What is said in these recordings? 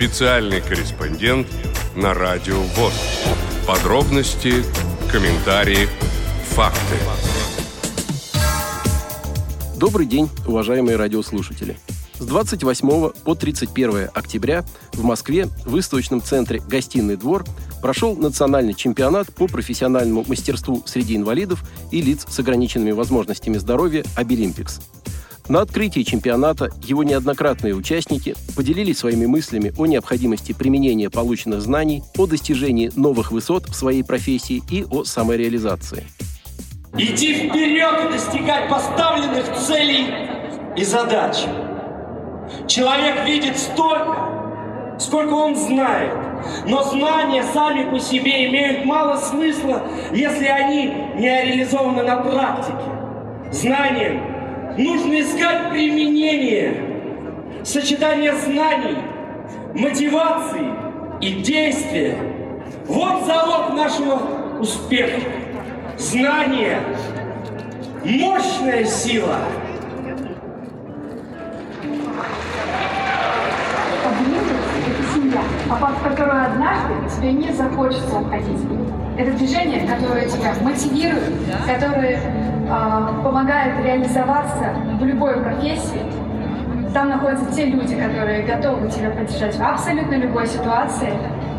Специальный корреспондент на Радио ВОЗ. Подробности, комментарии, факты. Добрый день, уважаемые радиослушатели. С 28 по 31 октября в Москве в выставочном центре «Гостиный двор» прошел национальный чемпионат по профессиональному мастерству среди инвалидов и лиц с ограниченными возможностями здоровья «Обилимпикс». На открытии чемпионата его неоднократные участники поделились своими мыслями о необходимости применения полученных знаний, о достижении новых высот в своей профессии и о самореализации. Идти вперед и достигать поставленных целей и задач – Человек видит столько, сколько он знает. Но знания сами по себе имеют мало смысла, если они не реализованы на практике. Знаниям нужно искать применение, сочетание знаний, мотивации и действия. Вот залог нашего успеха. Знание – мощная сила – попав в которую однажды тебе не захочется уходить. Это движение, которое тебя мотивирует, которое помогает реализоваться в любой профессии. Там находятся те люди, которые готовы тебя поддержать в абсолютно любой ситуации.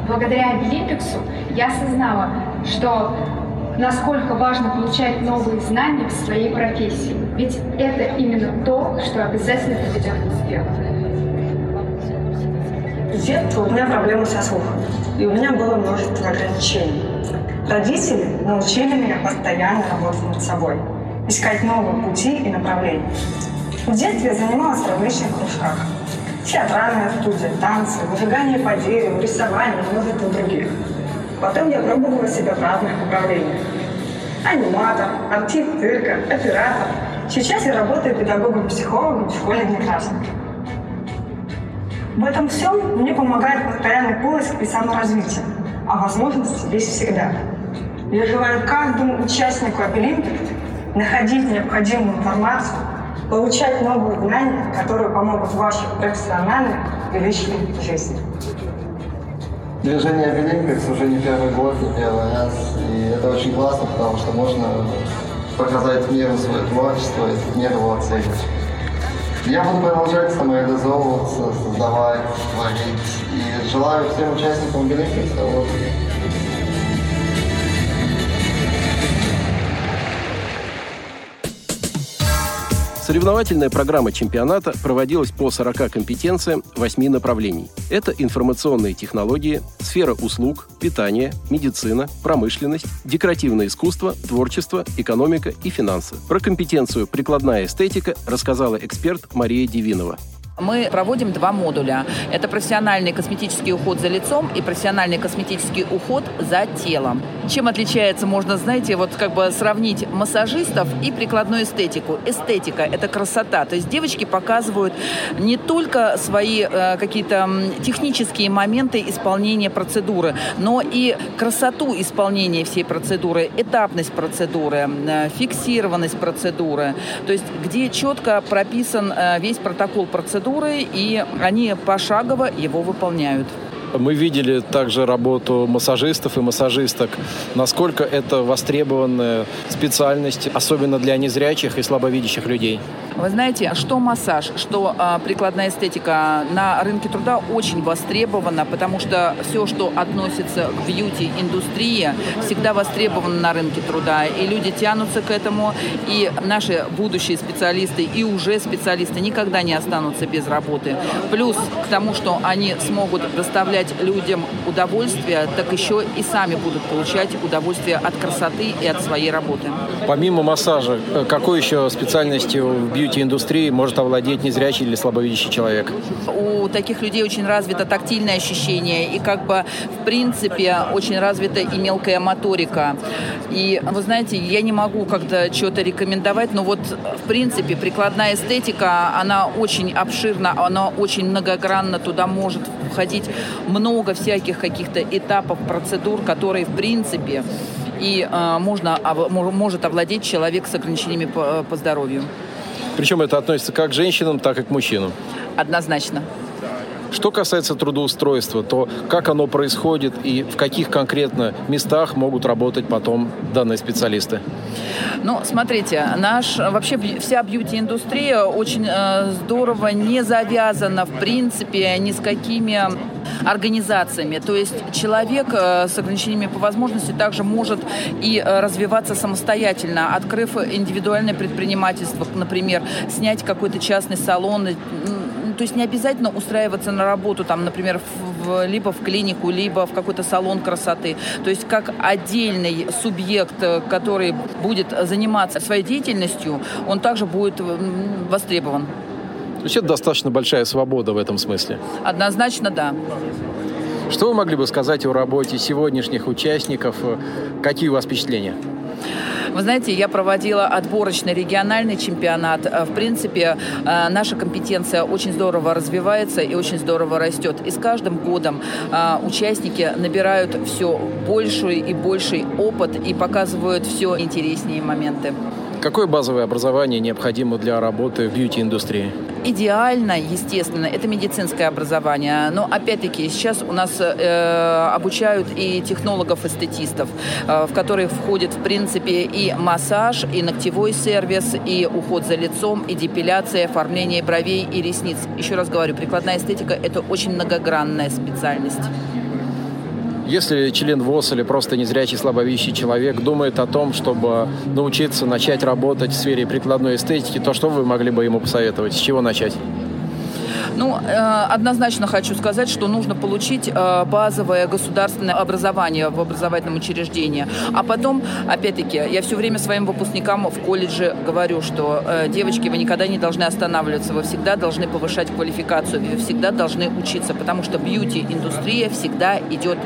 Благодаря Олимпиксу я осознала, что насколько важно получать новые знания в своей профессии. Ведь это именно то, что обязательно приведет к успеху. С детства у меня проблемы со слухом, и у меня было множество ограничений. Родители научили меня постоянно работать над собой, искать новые пути и направления. В детстве я занималась в различных кружках. Театральная студия, танцы, выжигание по дереву, рисование множество других. Потом я пробовала себя в разных направлениях. Аниматор, артист цирка, оператор. Сейчас я работаю педагогом-психологом в школе Некрасовки. В этом всем мне помогает постоянный поиск и саморазвитие, а возможности здесь всегда. Я желаю каждому участнику Абилимпикс находить необходимую информацию, получать новые знания, которые помогут в вашей профессиональной и личной жизни. Движение Абилимпикс уже не первый год, не первый раз, и это очень классно, потому что можно показать миру свое творчество, и мир его оценить. Я буду продолжать самореализовываться, создавать, творить. И желаю всем участникам Великих вот, Соревновательная программа чемпионата проводилась по 40 компетенциям 8 направлений. Это информационные технологии, сфера услуг, питание, медицина, промышленность, декоративное искусство, творчество, экономика и финансы. Про компетенцию «Прикладная эстетика» рассказала эксперт Мария Дивинова. Мы проводим два модуля. Это профессиональный косметический уход за лицом и профессиональный косметический уход за телом. Чем отличается, можно, знаете, вот как бы сравнить массажистов и прикладную эстетику. Эстетика – это красота. То есть девочки показывают не только свои э, какие-то технические моменты исполнения процедуры, но и красоту исполнения всей процедуры, этапность процедуры, э, фиксированность процедуры. То есть где четко прописан э, весь протокол процедуры, процедуры, и они пошагово его выполняют. Мы видели также работу массажистов и массажисток. Насколько это востребованная специальность, особенно для незрячих и слабовидящих людей? Вы знаете, что массаж, что а, прикладная эстетика на рынке труда очень востребована, потому что все, что относится к бьюти-индустрии, всегда востребовано на рынке труда. И люди тянутся к этому, и наши будущие специалисты и уже специалисты никогда не останутся без работы. Плюс к тому, что они смогут доставлять людям удовольствие, так еще и сами будут получать удовольствие от красоты и от своей работы. Помимо массажа, какой еще специальностью в бьюти-индустрии может овладеть незрячий или слабовидящий человек? У таких людей очень развито тактильное ощущение и как бы в принципе очень развита и мелкая моторика. И вы знаете, я не могу как-то что-то рекомендовать, но вот в принципе прикладная эстетика, она очень обширна, она очень многогранна, туда может входить много всяких каких-то этапов, процедур, которые в принципе и э, можно, может овладеть человек с ограничениями по, по здоровью. Причем это относится как к женщинам, так и к мужчинам. Однозначно. Что касается трудоустройства, то как оно происходит и в каких конкретно местах могут работать потом данные специалисты? Ну, смотрите, наш вообще вся бьюти-индустрия очень э, здорово не завязана, в принципе, ни с какими организациями. То есть человек э, с ограничениями по возможности также может и э, развиваться самостоятельно, открыв индивидуальное предпринимательство, например, снять какой-то частный салон, то есть не обязательно устраиваться на работу, там, например, в, в, либо в клинику, либо в какой-то салон красоты. То есть как отдельный субъект, э, который будет заниматься своей деятельностью, он также будет востребован. То есть это достаточно большая свобода в этом смысле? Однозначно, да. Что вы могли бы сказать о работе сегодняшних участников? Какие у вас впечатления? Вы знаете, я проводила отборочный региональный чемпионат. Э, в принципе, э, наша компетенция очень здорово развивается и очень здорово растет. И с каждым годом э, участники набирают все больший и больший опыт и показывают все интереснее моменты. Какое базовое образование необходимо для работы в бьюти-индустрии? Идеально, естественно, это медицинское образование. Но опять-таки сейчас у нас э, обучают и технологов-эстетистов, э, в которых входит, в принципе, и массаж, и ногтевой сервис, и уход за лицом, и депиляция, оформление бровей и ресниц. Еще раз говорю, прикладная эстетика – это очень многогранная специальность. Если член ВОЗ или просто незрячий слабовидящий человек думает о том, чтобы научиться начать работать в сфере прикладной эстетики, то что вы могли бы ему посоветовать? С чего начать? Ну, э, однозначно хочу сказать, что нужно получить э, базовое государственное образование в образовательном учреждении. А потом, опять-таки, я все время своим выпускникам в колледже говорю, что э, девочки, вы никогда не должны останавливаться, вы всегда должны повышать квалификацию, вы всегда должны учиться, потому что бьюти-индустрия всегда идет,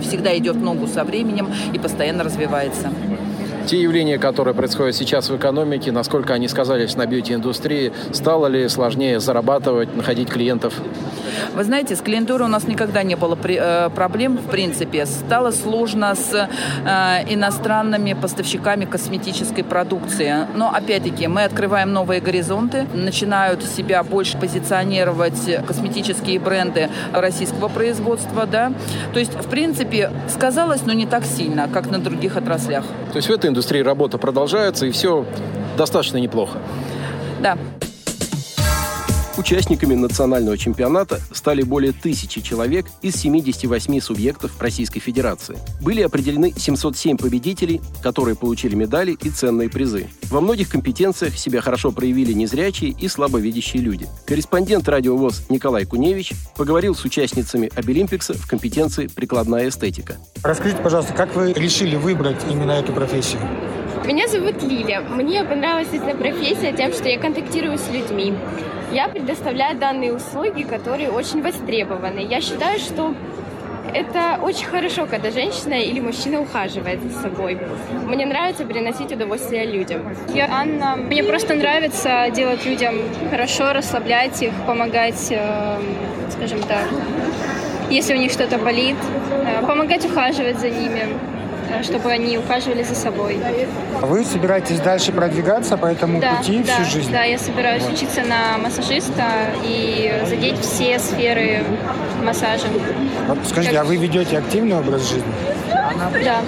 всегда идет ногу со временем и постоянно развивается те явления, которые происходят сейчас в экономике, насколько они сказались на бьюти-индустрии, стало ли сложнее зарабатывать, находить клиентов? Вы знаете, с клиентурой у нас никогда не было э, проблем, в принципе. Стало сложно с э, иностранными поставщиками косметической продукции. Но, опять-таки, мы открываем новые горизонты, начинают себя больше позиционировать косметические бренды российского производства, да. То есть, в принципе, сказалось, но не так сильно, как на других отраслях. То есть в этой индустрии работа продолжается, и все достаточно неплохо. Да. Участниками национального чемпионата стали более тысячи человек из 78 субъектов Российской Федерации. Были определены 707 победителей, которые получили медали и ценные призы. Во многих компетенциях себя хорошо проявили незрячие и слабовидящие люди. Корреспондент радио ВОЗ Николай Куневич поговорил с участницами Обилимпикса в компетенции «Прикладная эстетика». Расскажите, пожалуйста, как вы решили выбрать именно эту профессию? Меня зовут Лиля. Мне понравилась эта профессия тем, что я контактирую с людьми. Я предоставляю данные услуги, которые очень востребованы. Я считаю, что это очень хорошо, когда женщина или мужчина ухаживает за собой. Мне нравится приносить удовольствие людям. Я Анна. Мне просто нравится делать людям хорошо, расслаблять их, помогать, э, скажем так, если у них что-то болит, э, помогать ухаживать за ними чтобы они ухаживали за собой. А вы собираетесь дальше продвигаться по этому да, пути да, всю жизнь? Да, я собираюсь вот. учиться на массажиста и задеть все сферы массажа. Вот скажите, как... а вы ведете активный образ жизни? Да.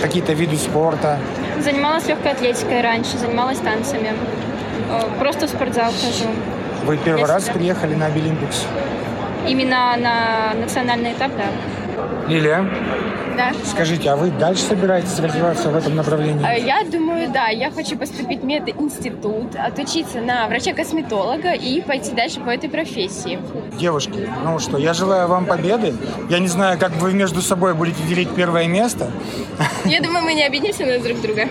Какие-то виды спорта? Занималась легкой атлетикой раньше, занималась танцами. Просто в спортзал хожу. Вы первый я раз себя... приехали на Обилимпикс? Именно на национальный этап, да. Лилия? Да. Скажите, а вы дальше собираетесь развиваться в этом направлении? Э, я думаю, да. Я хочу поступить в мединститут, отучиться на врача-косметолога и пойти дальше по этой профессии. Девушки, ну что, я желаю вам победы. Я не знаю, как вы между собой будете делить первое место. Я думаю, мы не обидимся на друг друга.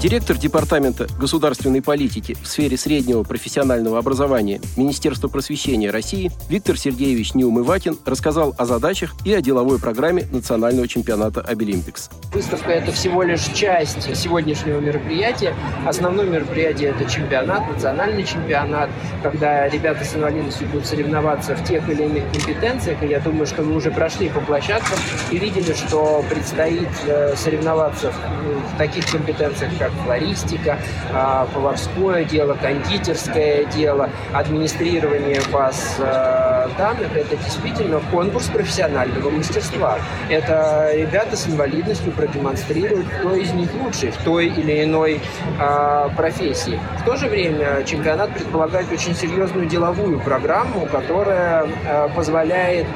Директор Департамента государственной политики в сфере среднего профессионального образования Министерства просвещения России Виктор Сергеевич Неумывакин рассказал о задачах и о деловой программе национального чемпионата Обилимпикс. Выставка – это всего лишь часть сегодняшнего мероприятия. Основное мероприятие – это чемпионат, национальный чемпионат, когда ребята с инвалидностью будут соревноваться в тех или иных компетенциях. И я думаю, что мы уже прошли по площадкам и видели, что предстоит э, соревноваться в таких компетенциях, как как флористика, а, поварское дело, кондитерское дело, администрирование баз э, данных. Это действительно конкурс профессионального мастерства. Это ребята с инвалидностью продемонстрируют, кто из них лучший в той или иной а, профессии. В то же время чемпионат предполагает очень серьезную деловую программу, которая а, позволяет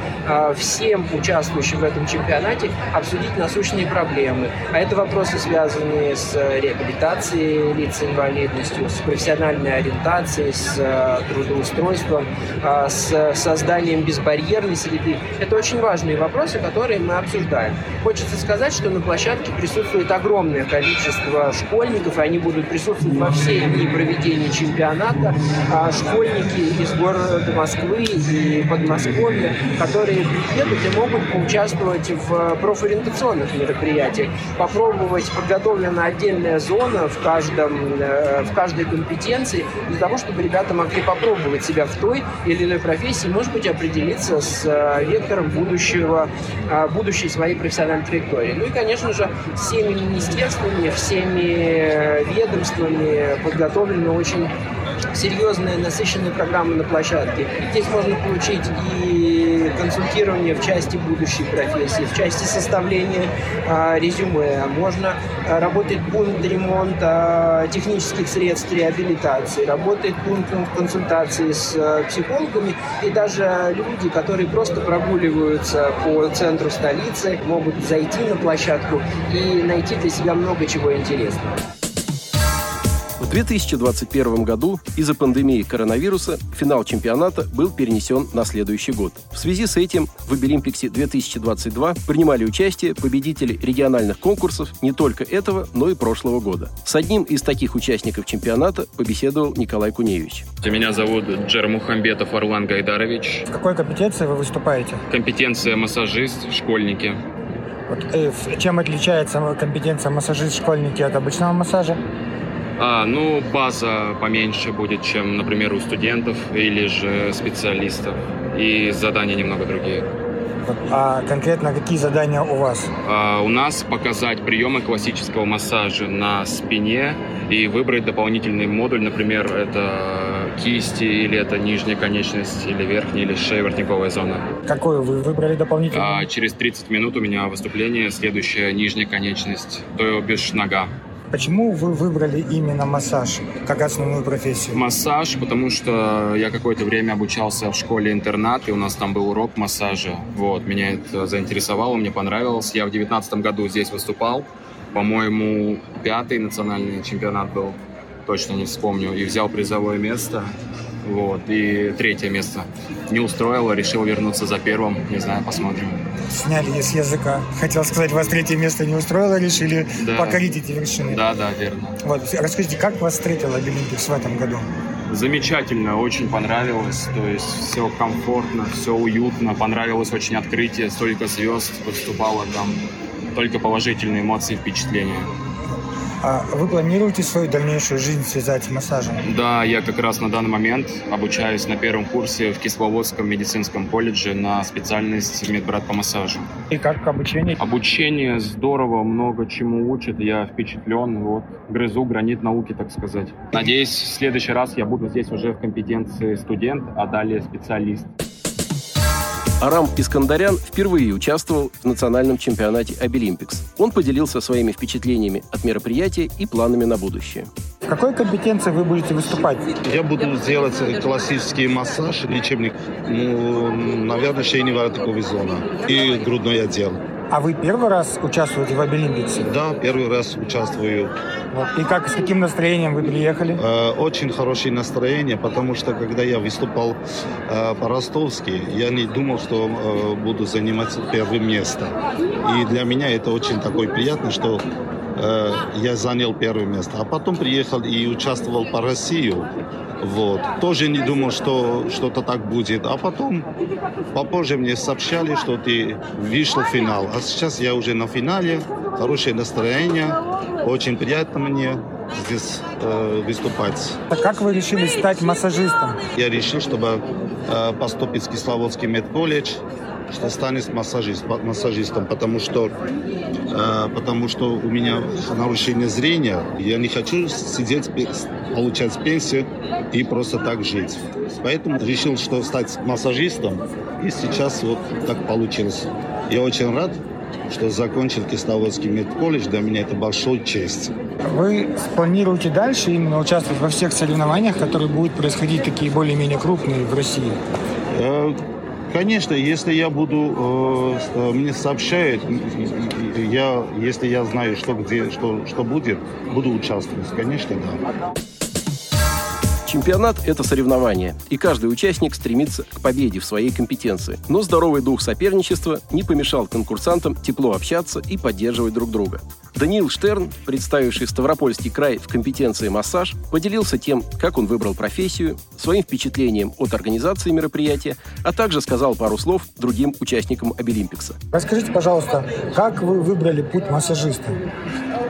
всем участвующим в этом чемпионате обсудить насущные проблемы. А это вопросы, связанные с реабилитацией лиц с инвалидностью, с профессиональной ориентацией, с трудоустройством, с созданием безбарьерной среды. Это очень важные вопросы, которые мы обсуждаем. Хочется сказать, что на площадке присутствует огромное количество школьников, и они будут присутствовать во все дни проведения чемпионата. А школьники из города Москвы и Подмосковья, которые приедут и могут поучаствовать в профориентационных мероприятиях, попробовать подготовлена отдельная зона в, каждом, э, в каждой компетенции для того, чтобы ребята могли попробовать себя в той или иной профессии, может быть, определиться с э, вектором будущего, э, будущей своей профессиональной траектории. Ну и, конечно же, всеми министерствами, всеми ведомствами подготовлено очень серьезная, насыщенная программа на площадке. Здесь можно получить и консультирование в части будущей профессии, в части составления а, резюме. Можно а, работать пункт ремонта технических средств реабилитации, работает пункт консультации с а, психологами и даже люди, которые просто прогуливаются по центру столицы, могут зайти на площадку и найти для себя много чего интересного. В 2021 году из-за пандемии коронавируса финал чемпионата был перенесен на следующий год. В связи с этим в Обилимпиксе 2022 принимали участие победители региональных конкурсов не только этого, но и прошлого года. С одним из таких участников чемпионата побеседовал Николай Куневич. Меня зовут Джер Мухамбетов Орлан Гайдарович. В какой компетенции вы выступаете? Компетенция массажист, школьники. Вот, э, чем отличается компетенция массажист школьники от обычного массажа? А, ну, база поменьше будет, чем, например, у студентов или же специалистов. И задания немного другие. А конкретно какие задания у вас? А, у нас показать приемы классического массажа на спине и выбрать дополнительный модуль, например, это кисти, или это нижняя конечность, или верхняя, или шея, воротниковая зона. Какую вы выбрали дополнительно? А, через 30 минут у меня выступление, следующая нижняя конечность, то бишь нога. Почему вы выбрали именно массаж как основную профессию? Массаж, потому что я какое-то время обучался в школе-интернат, и у нас там был урок массажа. Вот, меня это заинтересовало, мне понравилось. Я в девятнадцатом году здесь выступал. По-моему, пятый национальный чемпионат был, точно не вспомню, и взял призовое место. Вот, и третье место. Не устроило, решил вернуться за первым. Не знаю, посмотрим. Сняли с языка. Хотел сказать, вас третье место не устроило, решили да. покорить эти вершины. Да, да, верно. Вот, расскажите, как вас встретила Олимпикс в этом году? Замечательно, очень понравилось. То есть все комфортно, все уютно. Понравилось очень открытие, столько звезд выступало там. Только положительные эмоции, впечатления. А вы планируете свою дальнейшую жизнь связать с массажем? Да, я как раз на данный момент обучаюсь на первом курсе в Кисловодском медицинском колледже на специальность медбрат по массажу. И как обучение? Обучение здорово, много чему учит. Я впечатлен, вот, грызу гранит науки, так сказать. Надеюсь, в следующий раз я буду здесь уже в компетенции студент, а далее специалист. Арам Искандарян впервые участвовал в национальном чемпионате Обилимпикс. Он поделился своими впечатлениями от мероприятия и планами на будущее. В какой компетенции вы будете выступать? Я буду делать классический массаж, лечебник, ну, наверное, шейно-воротниковая зона и грудной отдел. А вы первый раз участвуете в Обилимпиксе? Да, первый раз участвую. Вот. И как, с каким настроением вы приехали? Э, очень хорошее настроение, потому что когда я выступал э, по-ростовски, я не думал, что э, буду занимать первое место. И для меня это очень такой приятно, что э, я занял первое место. А потом приехал и участвовал по России. Вот. Тоже не думал, что что-то так будет. А потом, попозже мне сообщали, что ты вышел в финал. А сейчас я уже на финале, хорошее настроение, очень приятно мне. здесь э, выступать. А как вы решили стать массажистом? Я решил, чтобы э, поступить в Кисловодский медколледж, что станет массажист, массажистом, потому что, э, потому что у меня нарушение зрения. Я не хочу сидеть, получать пенсию и просто так жить. Поэтому решил, что стать массажистом, и сейчас вот так получилось. Я очень рад, что закончил Кисловодский медколледж. Для меня это большой честь. Вы планируете дальше именно участвовать во всех соревнованиях, которые будут происходить такие более-менее крупные в России? Э, конечно, если я буду, э, мне сообщают, я, если я знаю, что где, что, что будет, буду участвовать, конечно, да. Чемпионат – это соревнование, и каждый участник стремится к победе в своей компетенции. Но здоровый дух соперничества не помешал конкурсантам тепло общаться и поддерживать друг друга. Даниил Штерн, представивший Ставропольский край в компетенции массаж, поделился тем, как он выбрал профессию, своим впечатлением от организации мероприятия, а также сказал пару слов другим участникам Обилимпикса. Расскажите, пожалуйста, как вы выбрали путь массажиста?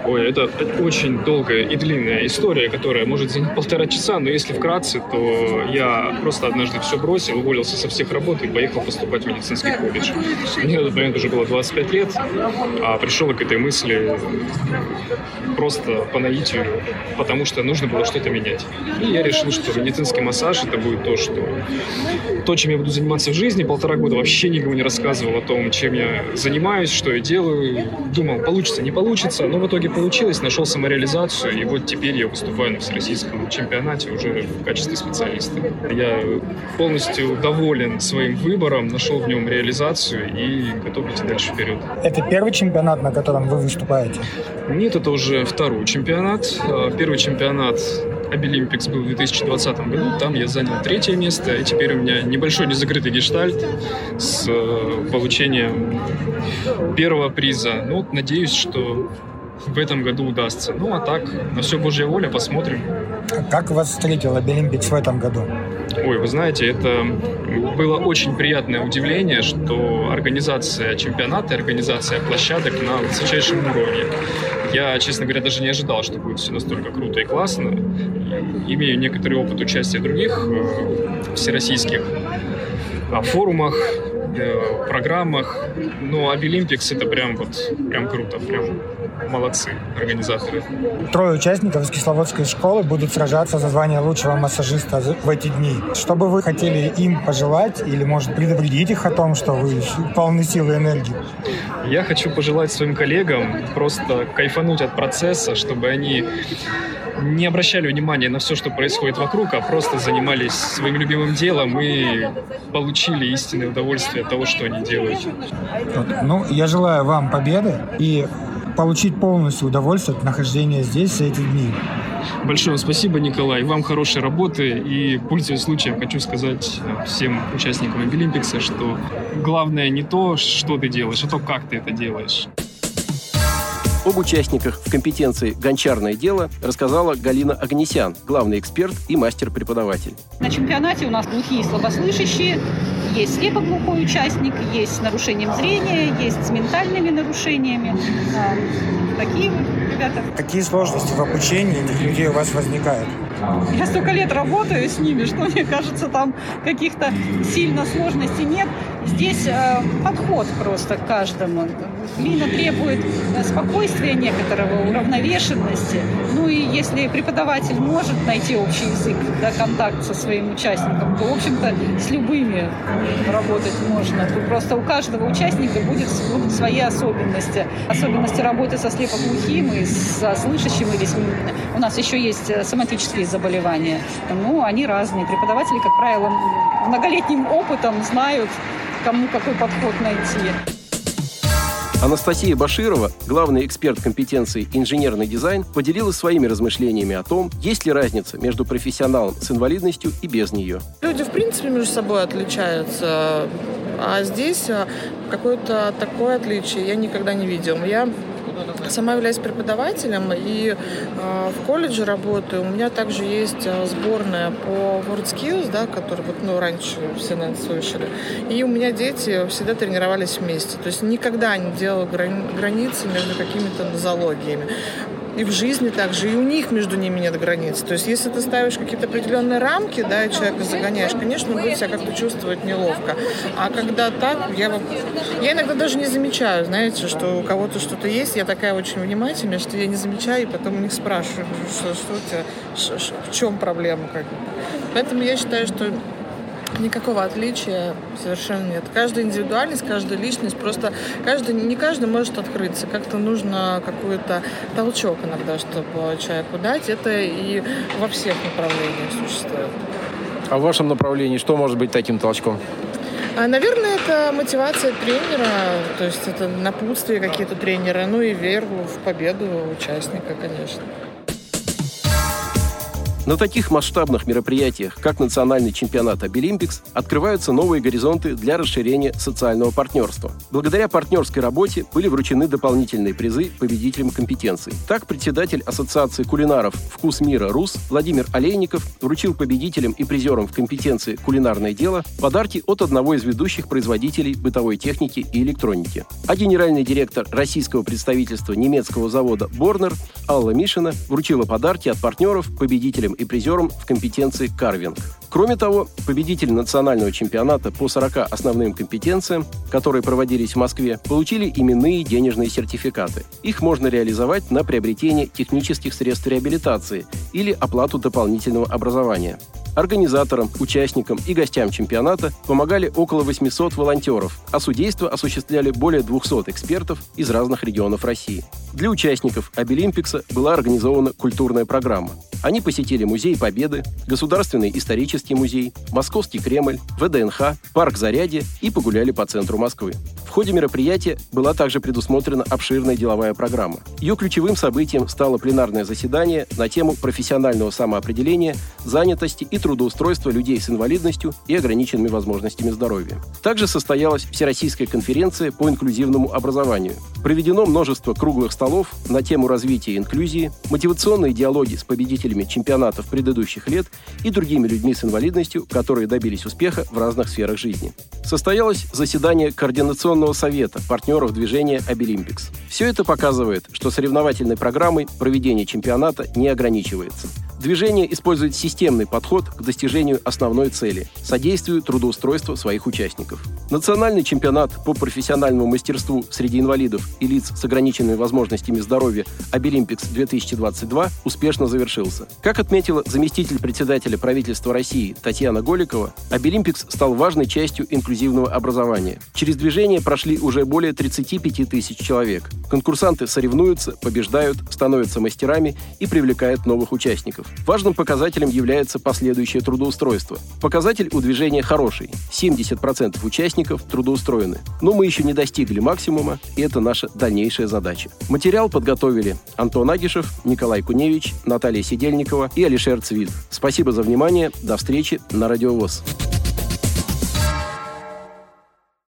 Ой, это очень долгая и длинная история, которая может занять полтора часа, но если вкратце, то я просто однажды все бросил, уволился со всех работ и поехал поступать в медицинский колледж. Мне на тот момент уже было 25 лет, а пришел к этой мысли просто по наитию, потому что нужно было что-то менять. И я решил, что медицинский массаж это будет то, что то, чем я буду заниматься в жизни. Полтора года вообще никому не рассказывал о том, чем я занимаюсь, что я делаю. Думал, получится, не получится, но в итоге получилось, нашел самореализацию, и вот теперь я выступаю на всероссийском чемпионате уже в качестве специалиста. Я полностью доволен своим выбором, нашел в нем реализацию и готов идти дальше вперед. Это первый чемпионат, на котором вы выступаете? Нет, это уже второй чемпионат. А, первый чемпионат Абилимпикс был в 2020 году. Там я занял третье место. И теперь у меня небольшой незакрытый гештальт с э, получением первого приза. Ну, надеюсь, что в этом году удастся. Ну, а так, на все Божья воля, посмотрим. Как вас встретил Абилимпикс в этом году? Ой, вы знаете, это было очень приятное удивление, что организация чемпионата, организация площадок на высочайшем уровне. Я, честно говоря, даже не ожидал, что будет все настолько круто и классно. Имею некоторый опыт участия в других э, всероссийских а, форумах, э, программах. Но Обилимпикс это прям вот прям круто, прям молодцы организаторы. Трое участников из Кисловодской школы будут сражаться за звание лучшего массажиста в эти дни. Что бы вы хотели им пожелать или, может, предупредить их о том, что вы полны силы и энергии? Я хочу пожелать своим коллегам просто кайфануть от процесса, чтобы они не обращали внимания на все, что происходит вокруг, а просто занимались своим любимым делом и получили истинное удовольствие от того, что они делают. Вот. Ну, я желаю вам победы и получить полностью удовольствие от нахождения здесь за эти дни. Большое спасибо, Николай. Вам хорошей работы. И, пользуясь случаем, хочу сказать э, всем участникам Обилимпикса, что главное не то, что ты делаешь, а то, как ты это делаешь. Об участниках в компетенции «Гончарное дело» рассказала Галина Агнесян, главный эксперт и мастер-преподаватель. На чемпионате у нас глухие и слабослышащие, есть слепоглухой участник, есть с нарушением зрения, есть с ментальными нарушениями. Такие вот ребята. Какие сложности в обучении этих людей у вас возникают? Я столько лет работаю с ними, что мне кажется, там каких-то сильно сложностей нет. Здесь э, подход просто к каждому. Глина требует э, спокойствия некоторого, уравновешенности. Ну и если преподаватель может найти общий язык, да, контакт со своим участником, то, в общем-то, с любыми работать можно. Просто у каждого участника будет, будут свои особенности. Особенности работы со слепоглухим и со слышащим. Или с... У нас еще есть э, соматические заболевания. Ну, они разные. Преподаватели, как правило, многолетним опытом знают, кому какой подход найти. Анастасия Баширова, главный эксперт компетенции инженерный дизайн, поделилась своими размышлениями о том, есть ли разница между профессионалом с инвалидностью и без нее. Люди, в принципе, между собой отличаются, а здесь а, какое-то такое отличие я никогда не видел. Я Сама являюсь преподавателем и э, в колледже работаю. У меня также есть э, сборная по WorldSkills, да, который вот, ну, раньше все, наверное, слышали. И у меня дети всегда тренировались вместе. То есть никогда не делала грани- границы между какими-то нозологиями. И в жизни также, и у них между ними нет границ. То есть если ты ставишь какие-то определенные рамки, да, и человека загоняешь, конечно, будет себя как-то чувствовать неловко. А когда так, я, я иногда даже не замечаю, знаете, что у кого-то что-то есть, я такая очень внимательная, что я не замечаю, и потом у них спрашиваю, что, что у тебя, что, в чем проблема. Как Поэтому я считаю, что Никакого отличия совершенно нет. Каждая индивидуальность, каждая личность, просто каждый, не каждый может открыться. Как-то нужно какой-то толчок иногда, чтобы человеку дать. Это и во всех направлениях существует. А в вашем направлении что может быть таким толчком? А, наверное, это мотивация тренера, то есть это напутствие какие-то тренера, ну и веру в победу участника, конечно. На таких масштабных мероприятиях, как национальный чемпионат Обилимпикс, открываются новые горизонты для расширения социального партнерства. Благодаря партнерской работе были вручены дополнительные призы победителям компетенций. Так, председатель Ассоциации кулинаров «Вкус мира РУС» Владимир Олейников вручил победителям и призерам в компетенции «Кулинарное дело» подарки от одного из ведущих производителей бытовой техники и электроники. А генеральный директор российского представительства немецкого завода «Борнер» Алла Мишина вручила подарки от партнеров победителям победителем и призером в компетенции карвинг. Кроме того, победители национального чемпионата по 40 основным компетенциям, которые проводились в Москве, получили именные денежные сертификаты. Их можно реализовать на приобретение технических средств реабилитации или оплату дополнительного образования. Организаторам, участникам и гостям чемпионата помогали около 800 волонтеров, а судейство осуществляли более 200 экспертов из разных регионов России. Для участников Обилимпикса была организована культурная программа. Они посетили Музей Победы, Государственный исторический музей, Московский Кремль, ВДНХ, парк Зарядье и погуляли по центру Москвы. В ходе мероприятия была также предусмотрена обширная деловая программа. Ее ключевым событием стало пленарное заседание на тему профессионального самоопределения, занятости и трудоустройства людей с инвалидностью и ограниченными возможностями здоровья. Также состоялась Всероссийская конференция по инклюзивному образованию. Проведено множество круглых столов на тему развития инклюзии, мотивационные диалоги с победителями чемпионатов предыдущих лет и другими людьми с инвалидностью, которые добились успеха в разных сферах жизни. Состоялось заседание Координационного совета партнеров движения «Обилимпикс». Все это показывает, что соревновательной программой проведение чемпионата не ограничивается. Движение использует системный подход к достижению основной цели – содействию трудоустройству своих участников. Национальный чемпионат по профессиональному мастерству среди инвалидов и лиц с ограниченными возможностями здоровья «Абилимпикс-2022» успешно завершился. Как отметила заместитель председателя правительства России Татьяна Голикова, «Абилимпикс» стал важной частью инклюзивного образования. Через движение прошли уже более 35 тысяч человек. Конкурсанты соревнуются, побеждают, становятся мастерами и привлекают новых участников. Важным показателем является последующее трудоустройство. Показатель у движения хороший. 70% участников трудоустроены. Но мы еще не достигли максимума, и это наша дальнейшая задача. Материал подготовили Антон Агишев, Николай Куневич, Наталья Сидельникова и Алишер Цвит. Спасибо за внимание. До встречи на Радиовоз.